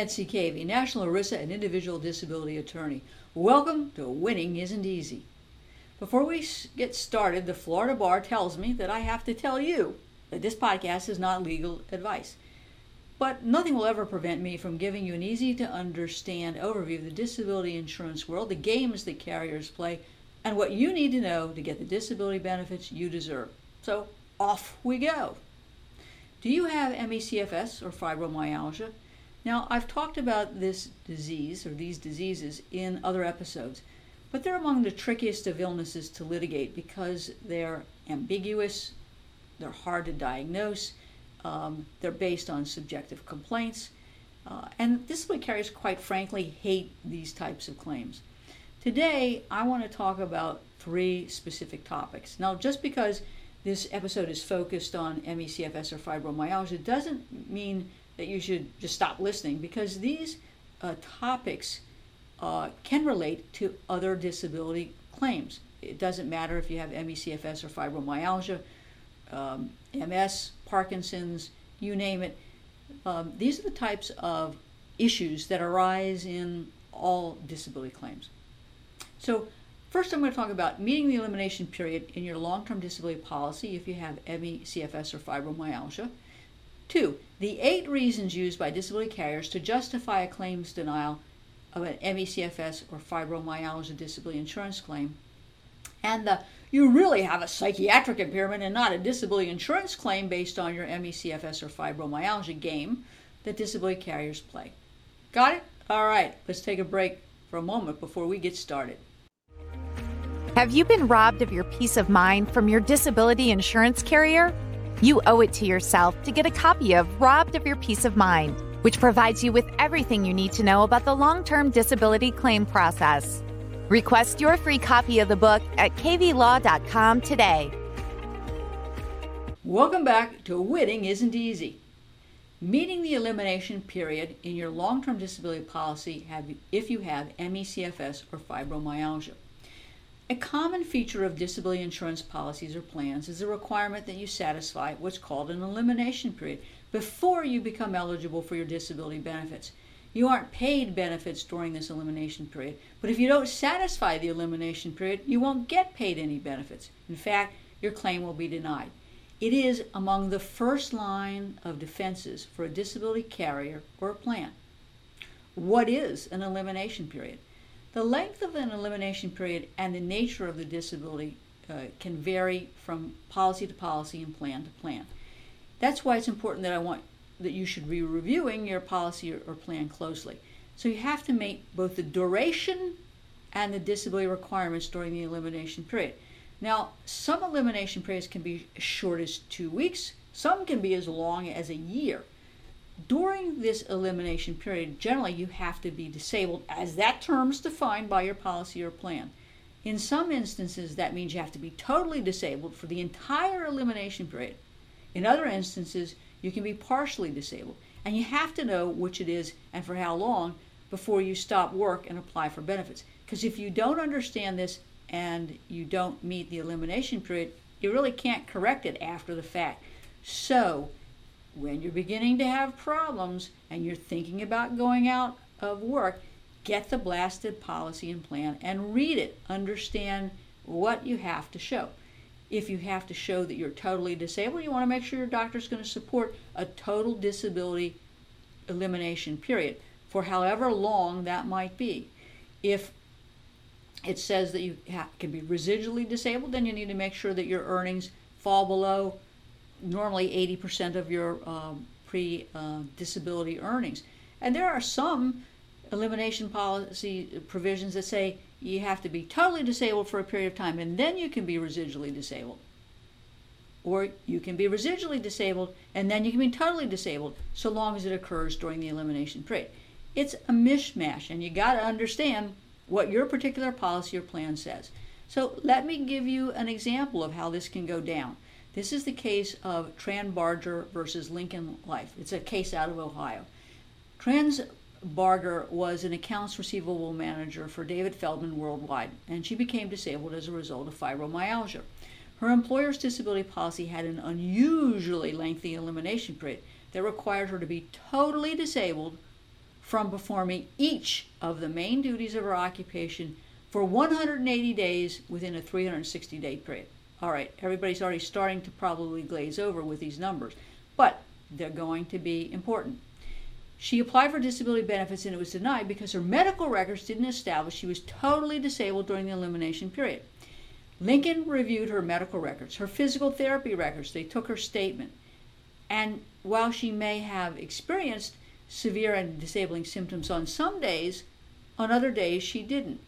Nancy Cavey, National ERISA and Individual Disability Attorney. Welcome to Winning Isn't Easy. Before we get started, the Florida Bar tells me that I have to tell you that this podcast is not legal advice. But nothing will ever prevent me from giving you an easy to understand overview of the disability insurance world, the games that carriers play, and what you need to know to get the disability benefits you deserve. So, off we go. Do you have ME/CFS or fibromyalgia? Now, I've talked about this disease or these diseases in other episodes, but they're among the trickiest of illnesses to litigate because they're ambiguous, they're hard to diagnose, um, they're based on subjective complaints, uh, and disability carriers, quite frankly, hate these types of claims. Today, I want to talk about three specific topics. Now, just because this episode is focused on ME/CFS or fibromyalgia doesn't mean that you should just stop listening because these uh, topics uh, can relate to other disability claims. It doesn't matter if you have ME/CFS or fibromyalgia, um, MS, Parkinson's, you name it. Um, these are the types of issues that arise in all disability claims. So, first, I'm going to talk about meeting the elimination period in your long term disability policy if you have ME, CFS, or fibromyalgia. Two, the eight reasons used by disability carriers to justify a claims denial of an ME/CFS or fibromyalgia disability insurance claim. And the you really have a psychiatric impairment and not a disability insurance claim based on your ME/CFS or fibromyalgia game that disability carriers play. Got it? All right, let's take a break for a moment before we get started. Have you been robbed of your peace of mind from your disability insurance carrier? You owe it to yourself to get a copy of Robbed of Your Peace of Mind, which provides you with everything you need to know about the long term disability claim process. Request your free copy of the book at caveylaw.com today. Welcome back to Winning Isn't Easy. Meeting the elimination period in your long term disability policy have, if you have ME/CFS or fibromyalgia. A common feature of disability insurance policies or plans is the requirement that you satisfy what's called an elimination period before you become eligible for your disability benefits. You aren't paid benefits during this elimination period, but if you don't satisfy the elimination period, you won't get paid any benefits. In fact, your claim will be denied. It is among the first line of defenses for a disability carrier or a plan. What is an elimination period? The length of an elimination period and the nature of the disability uh, can vary from policy to policy and plan to plan. That's why it's important that I want that you should be reviewing your policy or, or plan closely. So you have to meet both the duration and the disability requirements during the elimination period. Now, some elimination periods can be as short as two weeks, some can be as long as a year during this elimination period, generally you have to be disabled as that term is defined by your policy or plan. In some instances, that means you have to be totally disabled for the entire elimination period. In other instances, you can be partially disabled. And you have to know which it is and for how long before you stop work and apply for benefits. Because if you don't understand this and you don't meet the elimination period, you really can't correct it after the fact. So, when you're beginning to have problems and you're thinking about going out of work, get the blasted policy and plan and read it. Understand what you have to show. If you have to show that you're totally disabled, you want to make sure your doctor's going to support a total disability elimination period for however long that might be. If it says that you can be residually disabled, then you need to make sure that your earnings fall below normally 80% of your um, pre uh, disability earnings. And there are some elimination policy provisions that say you have to be totally disabled for a period of time and then you can be residually disabled. Or you can be residually disabled and then you can be totally disabled so long as it occurs during the elimination period. It's a mishmash and you got to understand what your particular policy or plan says. So let me give you an example of how this can go down. This is the case of Tranbarger versus Lincoln Life. It's a case out of Ohio. Trans Barger was an accounts receivable manager for David Feldman Worldwide, and she became disabled as a result of fibromyalgia. Her employer's disability policy had an unusually lengthy elimination period that required her to be totally disabled from performing each of the main duties of her occupation for 180 days within a 360 day period. All right, everybody's already starting to probably glaze over with these numbers, but they're going to be important. She applied for disability benefits and it was denied because her medical records didn't establish she was totally disabled during the elimination period. Lincoln reviewed her medical records, her physical therapy records. They took her statement. And while she may have experienced severe and disabling symptoms on some days, on other days she didn't.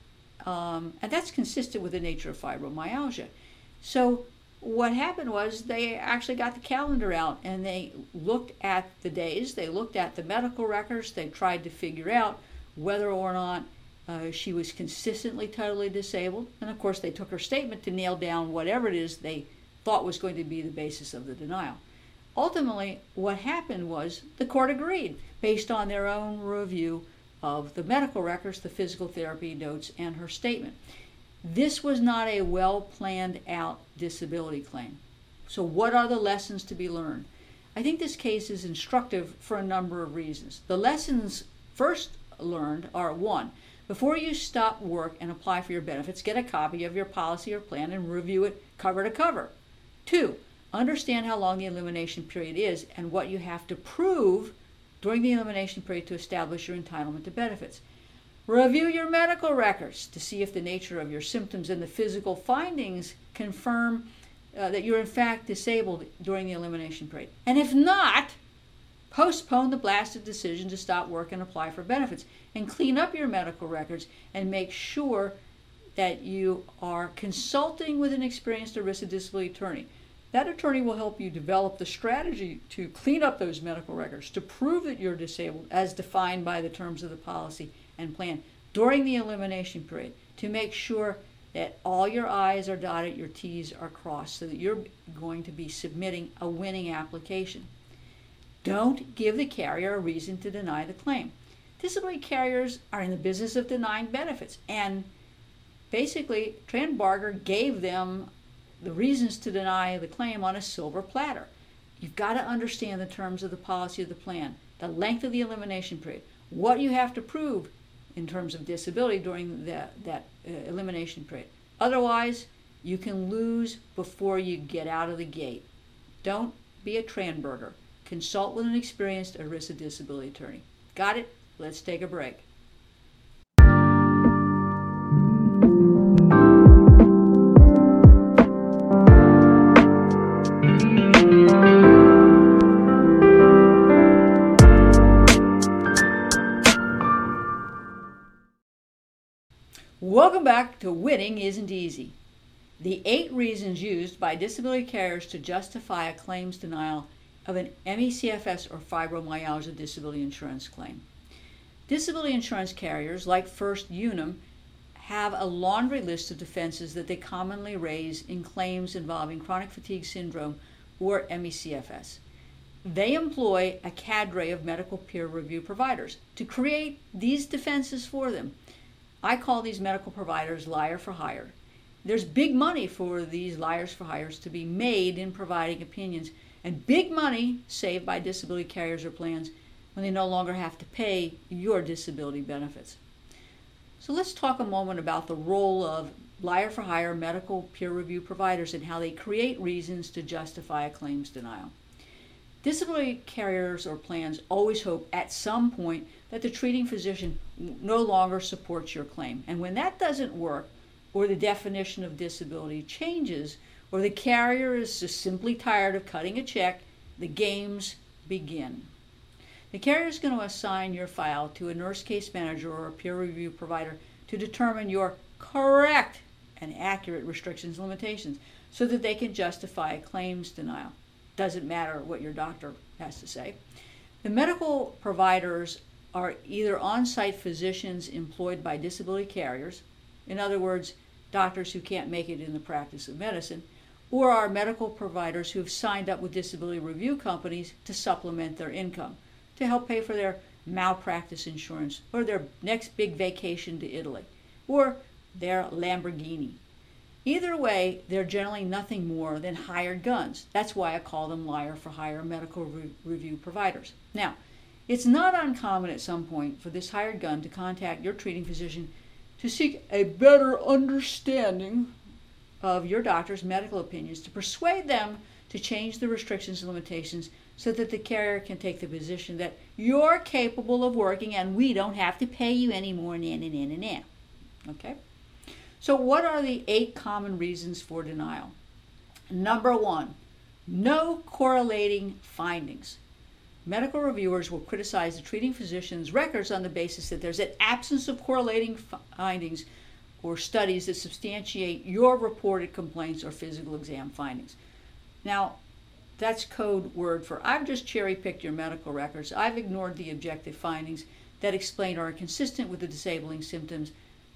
Um, and that's consistent with the nature of fibromyalgia. So what happened was they actually got the calendar out and they looked at the days, they looked at the medical records, they tried to figure out whether or not uh, she was consistently totally disabled. And of course, they took her statement to nail down whatever it is they thought was going to be the basis of the denial. Ultimately, what happened was the court agreed based on their own review of the medical records, the physical therapy notes, and her statement. This was not a well planned out disability claim. So, what are the lessons to be learned? I think this case is instructive for a number of reasons. The lessons first learned are one, before you stop work and apply for your benefits, get a copy of your policy or plan and review it cover to cover. Two, understand how long the elimination period is and what you have to prove during the elimination period to establish your entitlement to benefits. Review your medical records to see if the nature of your symptoms and the physical findings confirm uh, that you're in fact disabled during the elimination period. And if not, postpone the blasted decision to stop work and apply for benefits and clean up your medical records and make sure that you are consulting with an experienced ERISA disability attorney. That attorney will help you develop the strategy to clean up those medical records, to prove that you're disabled as defined by the terms of the policy and plan during the elimination period to make sure that all your I's are dotted, your T's are crossed, so that you're going to be submitting a winning application. Don't give the carrier a reason to deny the claim. Disability carriers are in the business of denying benefits, and basically, Tranbarger gave them the reasons to deny the claim on a silver platter. You've got to understand the terms of the policy of the plan, the length of the elimination period, what you have to prove in terms of disability during the, that uh, elimination period. Otherwise, you can lose before you get out of the gate. Don't be a Tranbarger. Consult with an experienced ERISA disability attorney. Got it? Let's take a break. Welcome back to Winning Isn't Easy. The eight reasons used by disability carriers to justify a claims denial of an ME/CFS or fibromyalgia disability insurance claim. Disability insurance carriers, like First Unum, have a laundry list of defenses that they commonly raise in claims involving chronic fatigue syndrome or ME/CFS. They employ a cadre of medical peer review providers to create these defenses for them I call these medical providers liar for hire. There's big money for these liars for hires to be made in providing opinions, and big money saved by disability carriers or plans when they no longer have to pay your disability benefits. So let's talk a moment about the role of liar for hire medical peer review providers and how they create reasons to justify a claims denial. Disability carriers or plans always hope at some point that the treating physician no longer supports your claim. And when that doesn't work, or the definition of disability changes, or the carrier is just simply tired of cutting a check, the games begin. The carrier is going to assign your file to a nurse case manager or a peer review provider to determine your correct and accurate restrictions and limitations so that they can justify a claims denial. Doesn't matter what your doctor has to say. The medical providers are either on site physicians employed by disability carriers, in other words, doctors who can't make it in the practice of medicine, or are medical providers who have signed up with disability review companies to supplement their income, to help pay for their malpractice insurance, or their next big vacation to Italy, or their Lamborghini. Either way, they're generally nothing more than hired guns. That's why I call them liar for hire medical re- review providers. Now, It's not uncommon at some point for this hired gun to contact your treating physician to seek a better understanding of your doctor's medical opinions to persuade them to change the restrictions and limitations so that the carrier can take the position that you're capable of working and we don't have to pay you any more and in and and and and. Okay? So what are the eight common reasons for denial? Number one, no correlating findings. Medical reviewers will criticize the treating physician's records on the basis that there's an absence of correlating findings or studies that substantiate your reported complaints or physical exam findings. Now, that's code word for I've just cherry picked your medical records. I've ignored the objective findings that explain or are consistent with the disabling symptoms.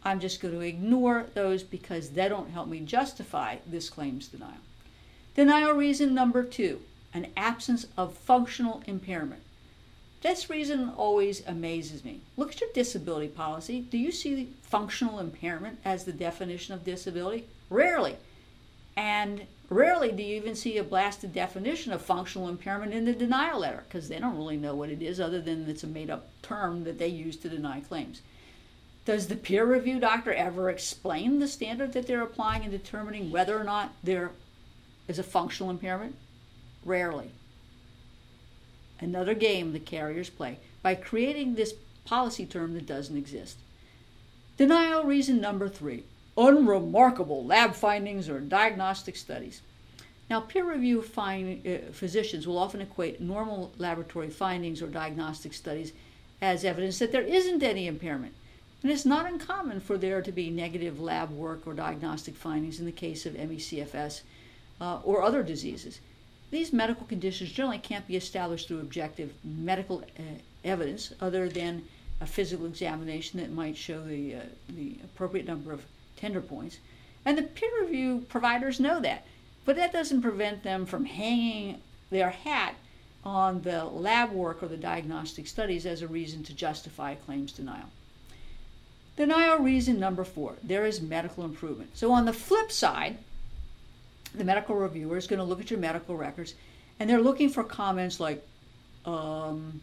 I'm just going to ignore those because they don't help me justify this claims denial. Denial reason number two an absence of functional impairment. This reason always amazes me. Look at your disability policy. Do you see functional impairment as the definition of disability? Rarely. And rarely do you even see a blasted definition of functional impairment in the denial letter because they don't really know what it is other than it's a made up term that they use to deny claims. Does the peer review doctor ever explain the standard that they're applying in determining whether or not there is a functional impairment? Rarely. Another game the carriers play by creating this policy term that doesn't exist. Denial reason number three unremarkable lab findings or diagnostic studies. Now, peer review find, uh, physicians will often equate normal laboratory findings or diagnostic studies as evidence that there isn't any impairment. And it's not uncommon for there to be negative lab work or diagnostic findings in the case of ME/CFS uh, or other diseases. These medical conditions generally can't be established through objective medical uh, evidence other than a physical examination that might show the, uh, the appropriate number of tender points. And the peer review providers know that. But that doesn't prevent them from hanging their hat on the lab work or the diagnostic studies as a reason to justify claims denial. Denial reason number four there is medical improvement. So, on the flip side, the medical reviewer is going to look at your medical records and they're looking for comments like um,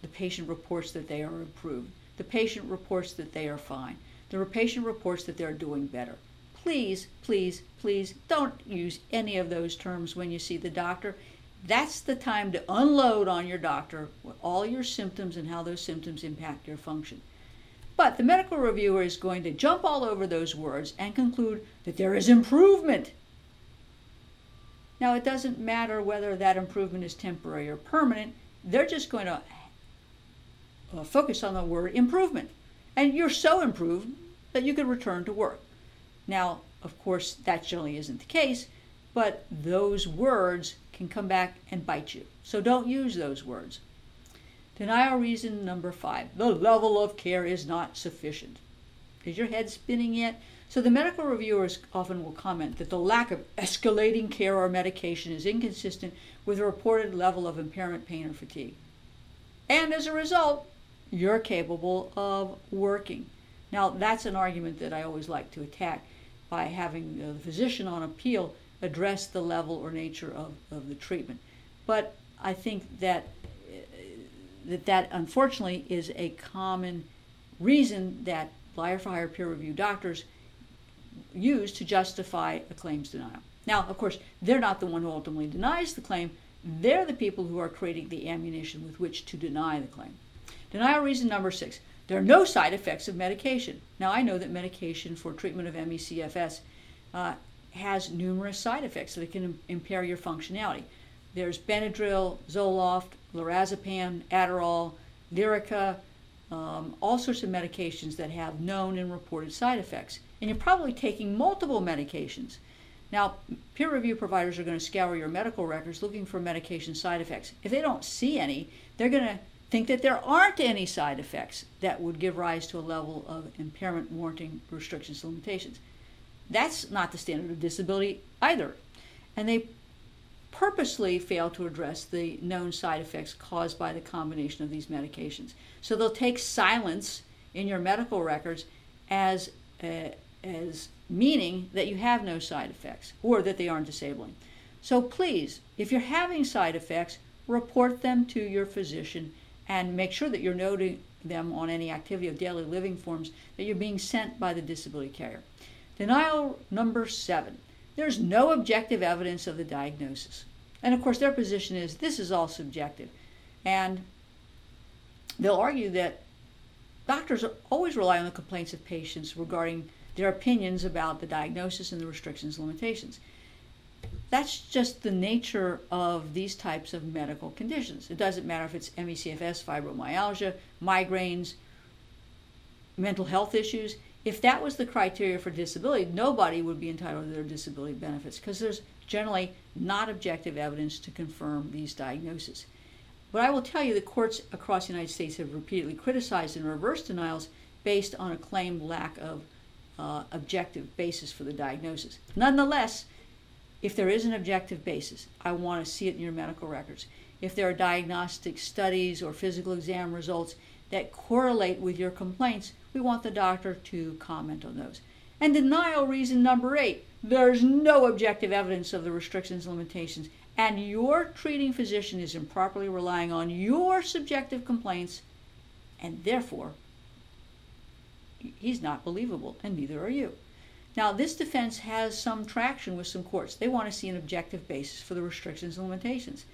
the patient reports that they are improved, the patient reports that they are fine, the patient reports that they're doing better. Please, please, please don't use any of those terms when you see the doctor. That's the time to unload on your doctor all your symptoms and how those symptoms impact your function. But the medical reviewer is going to jump all over those words and conclude that there is improvement now, it doesn't matter whether that improvement is temporary or permanent, they're just going to uh, focus on the word improvement. And you're so improved that you could return to work. Now, of course, that generally isn't the case, but those words can come back and bite you. So don't use those words. Denial reason number five the level of care is not sufficient. Is your head spinning yet? So the medical reviewers often will comment that the lack of escalating care or medication is inconsistent with the reported level of impairment, pain, or fatigue. And as a result, you're capable of working. Now, that's an argument that I always like to attack by having the physician on appeal address the level or nature of, of the treatment. But I think that, that that unfortunately is a common reason that liar for hire peer review doctors use to justify a claims denial. Now, of course, they're not the one who ultimately denies the claim. They're the people who are creating the ammunition with which to deny the claim. Denial reason number six there are no side effects of medication. Now, I know that medication for treatment of ME/CFS uh, has numerous side effects that can impair your functionality. There's Benadryl, Zoloft, lorazepam, Adderall, Lyrica, um, all sorts of medications that have known and reported side effects and you're probably taking multiple medications. Now, peer review providers are going to scour your medical records looking for medication side effects. If they don't see any, they're going to think that there aren't any side effects that would give rise to a level of impairment warranting restrictions and limitations. That's not the standard of disability either. And they purposely fail to address the known side effects caused by the combination of these medications. So they'll take silence in your medical records as a, as meaning that you have no side effects or that they aren't disabling. So please, if you're having side effects, report them to your physician and make sure that you're noting them on any activity of daily living forms that you're being sent by the disability carrier. Denial number seven there's no objective evidence of the diagnosis. And of course, their position is this is all subjective. And they'll argue that doctors always rely on the complaints of patients regarding their opinions about the diagnosis and the restrictions and limitations. That's just the nature of these types of medical conditions. It doesn't matter if it's ME/CFS, fibromyalgia, migraines, mental health issues. If that was the criteria for disability, nobody would be entitled to their disability benefits because there's generally not objective evidence to confirm these diagnoses. But I will tell you the courts across the United States have repeatedly criticized and reversed denials based on a claimed lack of uh, objective basis for the diagnosis. Nonetheless, if there is an objective basis, I want to see it in your medical records. If there are diagnostic studies or physical exam results that correlate with your complaints, we want the doctor to comment on those. And denial reason number eight there's no objective evidence of the restrictions and limitations, and your treating physician is improperly relying on your subjective complaints, and therefore he's not believable, and neither are you. Now, this defense has some traction with some courts. They want to see an objective basis for the restrictions and limitations.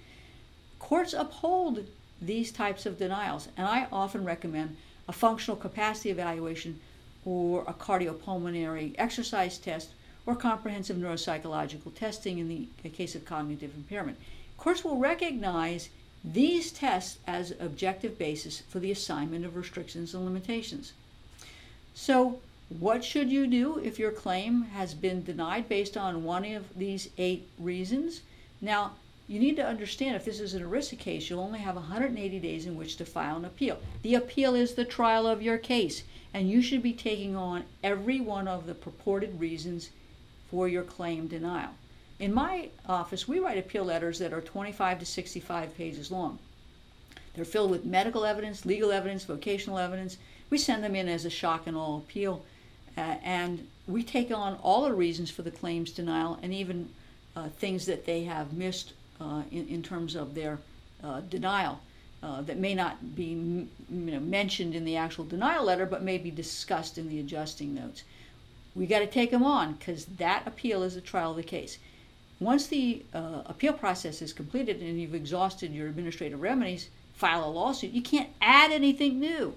Courts uphold these types of denials, and I often recommend a functional capacity evaluation or a cardiopulmonary exercise test or comprehensive neuropsychological testing in the case of cognitive impairment. Courts will recognize these tests as objective basis for the assignment of restrictions and limitations. So, what should you do if your claim has been denied based on one of these eight reasons? Now, you need to understand if this is an ERISA case, you'll only have 180 days in which to file an appeal. The appeal is the trial of your case, and you should be taking on every one of the purported reasons for your claim denial. In my office, we write appeal letters that are 25 to 65 pages long. They're filled with medical evidence, legal evidence, vocational evidence. We send them in as a shock and awe appeal uh, and we take on all the reasons for the claims denial and even uh, things that they have missed in, in terms of their uh, denial uh, that may not be you know, mentioned in the actual denial letter but may be discussed in the adjusting notes. We got to take them on because that appeal is the trial of the case. Once the uh, appeal process is completed and you've exhausted your administrative remedies, file a lawsuit. You can't add anything new.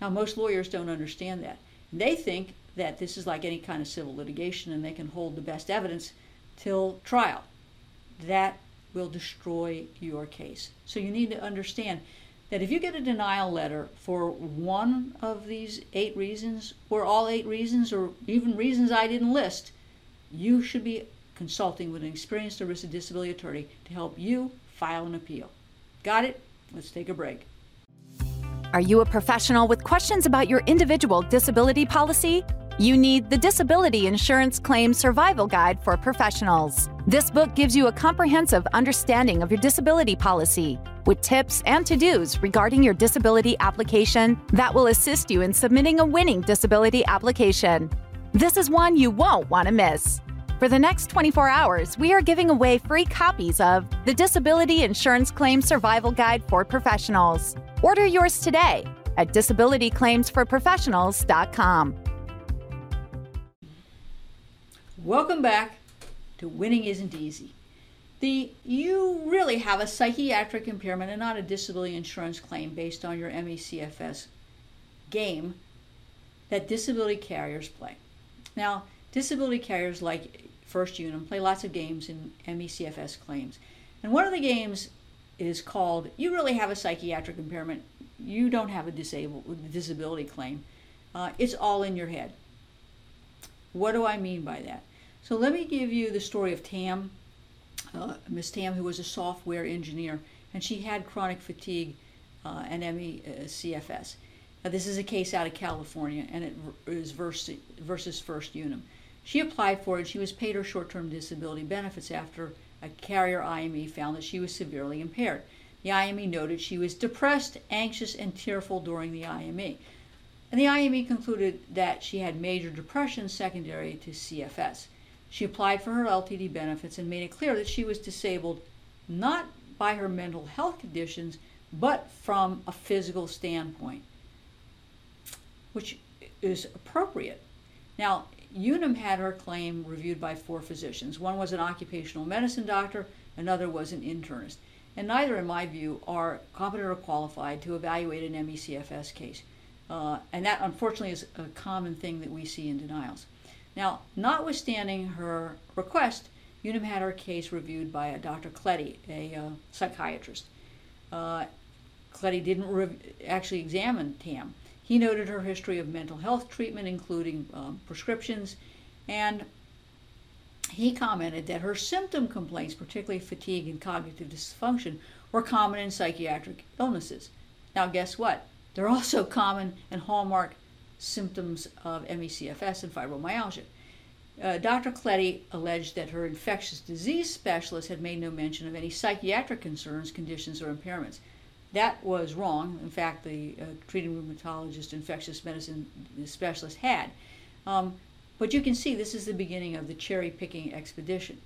Now, most lawyers don't understand that. They think that this is like any kind of civil litigation and they can hold the best evidence till trial. That will destroy your case. So you need to understand that if you get a denial letter for one of these eight reasons, or all eight reasons, or even reasons I didn't list, you should be consulting with an experienced ERISA disability attorney to help you file an appeal. Got it? Let's take a break. Are you a professional with questions about your individual disability policy? You need the Disability Insurance Claim Survival Guide for Professionals. This book gives you a comprehensive understanding of your disability policy with tips and to dos regarding your disability application that will assist you in submitting a winning disability application. This is one you won't want to miss. For the next 24 hours, we are giving away free copies of the Disability Insurance Claim Survival Guide for Professionals. Order yours today at disabilityclaimsforprofessionals.com. Welcome back to Winning Isn't Easy. The you really have a psychiatric impairment and not a disability insurance claim based on your ME/CFS game that disability carriers play. Now, disability carriers like First Unum play lots of games in ME/CFS claims. And one of the games is called You Really Have a Psychiatric Impairment. You don't have a disabled disability claim. Uh, it's all in your head. What do I mean by that? So let me give you the story of Tam, uh, Miss Tam, who was a software engineer, and she had chronic fatigue uh, and ME/CFS. Now, this is a case out of California, and it is versus, versus First Unum. She applied for it. She was paid her short-term disability benefits after a carrier IME found that she was severely impaired. The IME noted she was depressed, anxious, and tearful during the IME. And the IME concluded that she had major depression secondary to CFS. She applied for her LTD benefits and made it clear that she was disabled not by her mental health conditions, but from a physical standpoint, which is appropriate. Now, Unum had her claim reviewed by four physicians. One was an occupational medicine doctor, another was an internist. And neither, in my view, are competent or qualified to evaluate an ME/CFS case. Uh, and that, unfortunately, is a common thing that we see in denials. Now, notwithstanding her request, Unum had her case reviewed by a Dr. Cletty, a uh, psychiatrist. Uh, Cletty didn't re- actually examine Tam. He noted her history of mental health treatment, including um, prescriptions, and he commented that her symptom complaints, particularly fatigue and cognitive dysfunction, were common in psychiatric illnesses. Now, guess what? They're also common and hallmark symptoms of ME/CFS and fibromyalgia. Uh, Dr. Cletty alleged that her infectious disease specialist had made no mention of any psychiatric concerns, conditions, or impairments. That was wrong. In fact, the uh, treating rheumatologist, infectious medicine specialist had. Um, but you can see this is the beginning of the cherry picking expedition.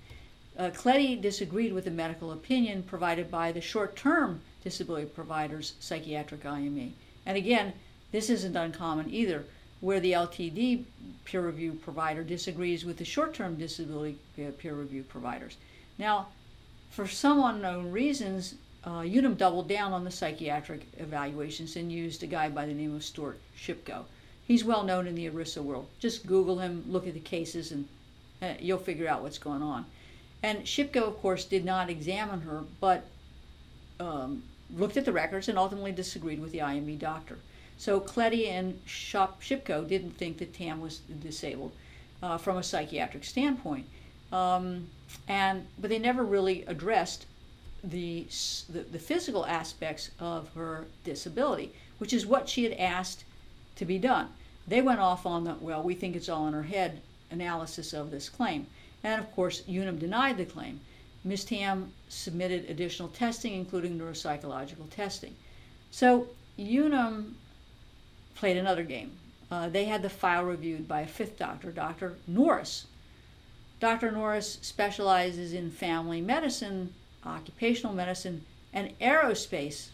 Uh, Cletty disagreed with the medical opinion provided by the short term disability provider's psychiatric IME. And again, this isn't uncommon either, where the LTD peer review provider disagrees with the short term disability peer review providers. Now, for some unknown reasons, uh, Unum doubled down on the psychiatric evaluations and used a guy by the name of Stuart Shipko. He's well known in the ERISA world. Just Google him, look at the cases, and uh, you'll figure out what's going on. And Shipko, of course, did not examine her, but um, looked at the records and ultimately disagreed with the IME doctor. So Cletty and Shop Shipko didn't think that Tam was disabled uh, from a psychiatric standpoint, um, and but they never really addressed the, the, the physical aspects of her disability, which is what she had asked to be done. They went off on the well, we think it's all in her head analysis of this claim, and of course Unum denied the claim. Ms. Tam submitted additional testing, including neuropsychological testing. So Unum played another game. Uh, they had the file reviewed by a fifth doctor, Dr. Norris. Dr. Norris specializes in family medicine, occupational medicine, and aerospace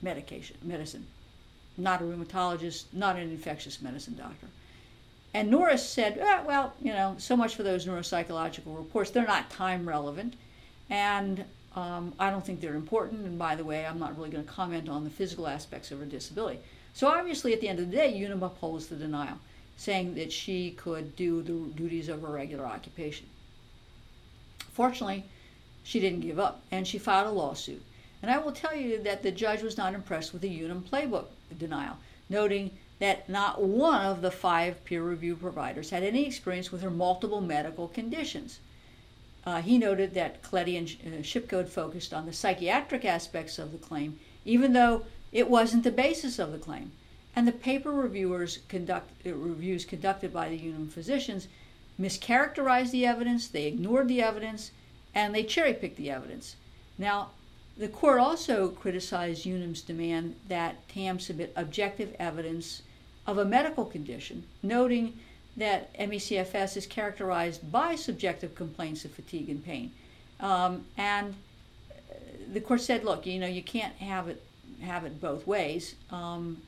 medication medicine. Not a rheumatologist, not an infectious medicine doctor. And Norris said, eh, well, you know, so much for those neuropsychological reports. They're not time relevant, and um, I don't think they're important. And by the way, I'm not really going to comment on the physical aspects of her disability. So obviously, at the end of the day, Unum opposed the denial, saying that she could do the duties of her regular occupation. Fortunately, she didn't give up, and she filed a lawsuit. And I will tell you that the judge was not impressed with the Unum playbook denial, noting that not one of the five peer review providers had any experience with her multiple medical conditions. Uh, he noted that Cletty and uh, Shipko focused on the psychiatric aspects of the claim, even though it wasn't the basis of the claim. And the paper reviewers conduct, uh, reviews conducted by the Unum physicians mischaracterized the evidence, they ignored the evidence, and they cherry picked the evidence. Now, the court also criticized Unum's demand that TAM submit objective evidence of a medical condition, noting that ME/CFS is characterized by subjective complaints of fatigue and pain. Um, and the court said, look, you know, you can't have it have it both ways. Um,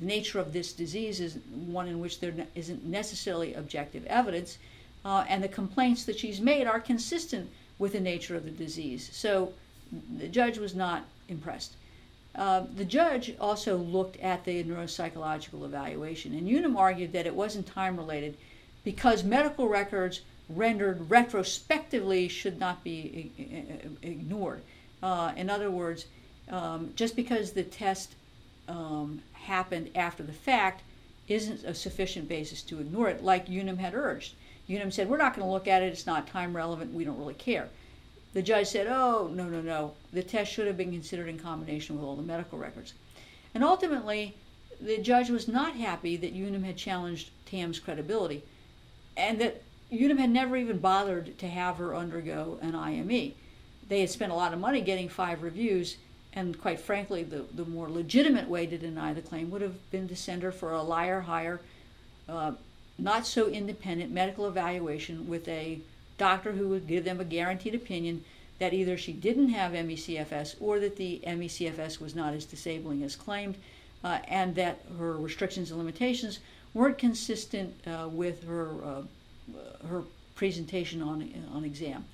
the nature of this disease is one in which there isn't necessarily objective evidence, uh, and the complaints that she's made are consistent with the nature of the disease. So the judge was not impressed. Uh, the judge also looked at the neuropsychological evaluation, and Unum argued that it wasn't time related because medical records rendered retrospectively should not be ignored. Uh, in other words, um, just because the test um, happened after the fact isn't a sufficient basis to ignore it, like Unum had urged. Unum said, We're not going to look at it, it's not time relevant, we don't really care. The judge said, Oh, no, no, no. The test should have been considered in combination with all the medical records. And ultimately, the judge was not happy that Unum had challenged Tam's credibility and that Unum had never even bothered to have her undergo an IME. They had spent a lot of money getting five reviews, and quite frankly, the, the more legitimate way to deny the claim would have been to send her for a liar higher, uh, not so independent medical evaluation with a doctor who would give them a guaranteed opinion that either she didn't have ME/CFS or that the ME/CFS was not as disabling as claimed, uh, and that her restrictions and limitations weren't consistent uh, with her uh, her presentation on on exam.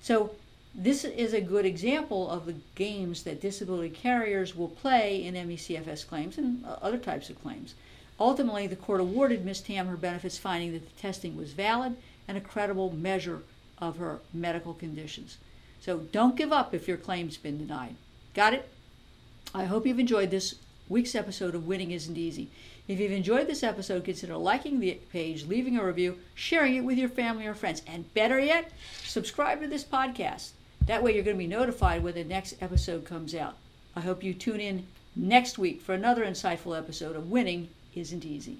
So this is a good example of the games that disability carriers will play in ME/CFS claims and uh, other types of claims. Ultimately, the court awarded Ms. Tam her benefits, finding that the testing was valid and a credible measure of her medical conditions. So don't give up if your claim's been denied. Got it? I hope you've enjoyed this week's episode of Winning Isn't Easy. If you've enjoyed this episode, consider liking the page, leaving a review, sharing it with your family or friends, and better yet, subscribe to this podcast. That way, you're going to be notified when the next episode comes out. I hope you tune in next week for another insightful episode of Winning Isn't Easy.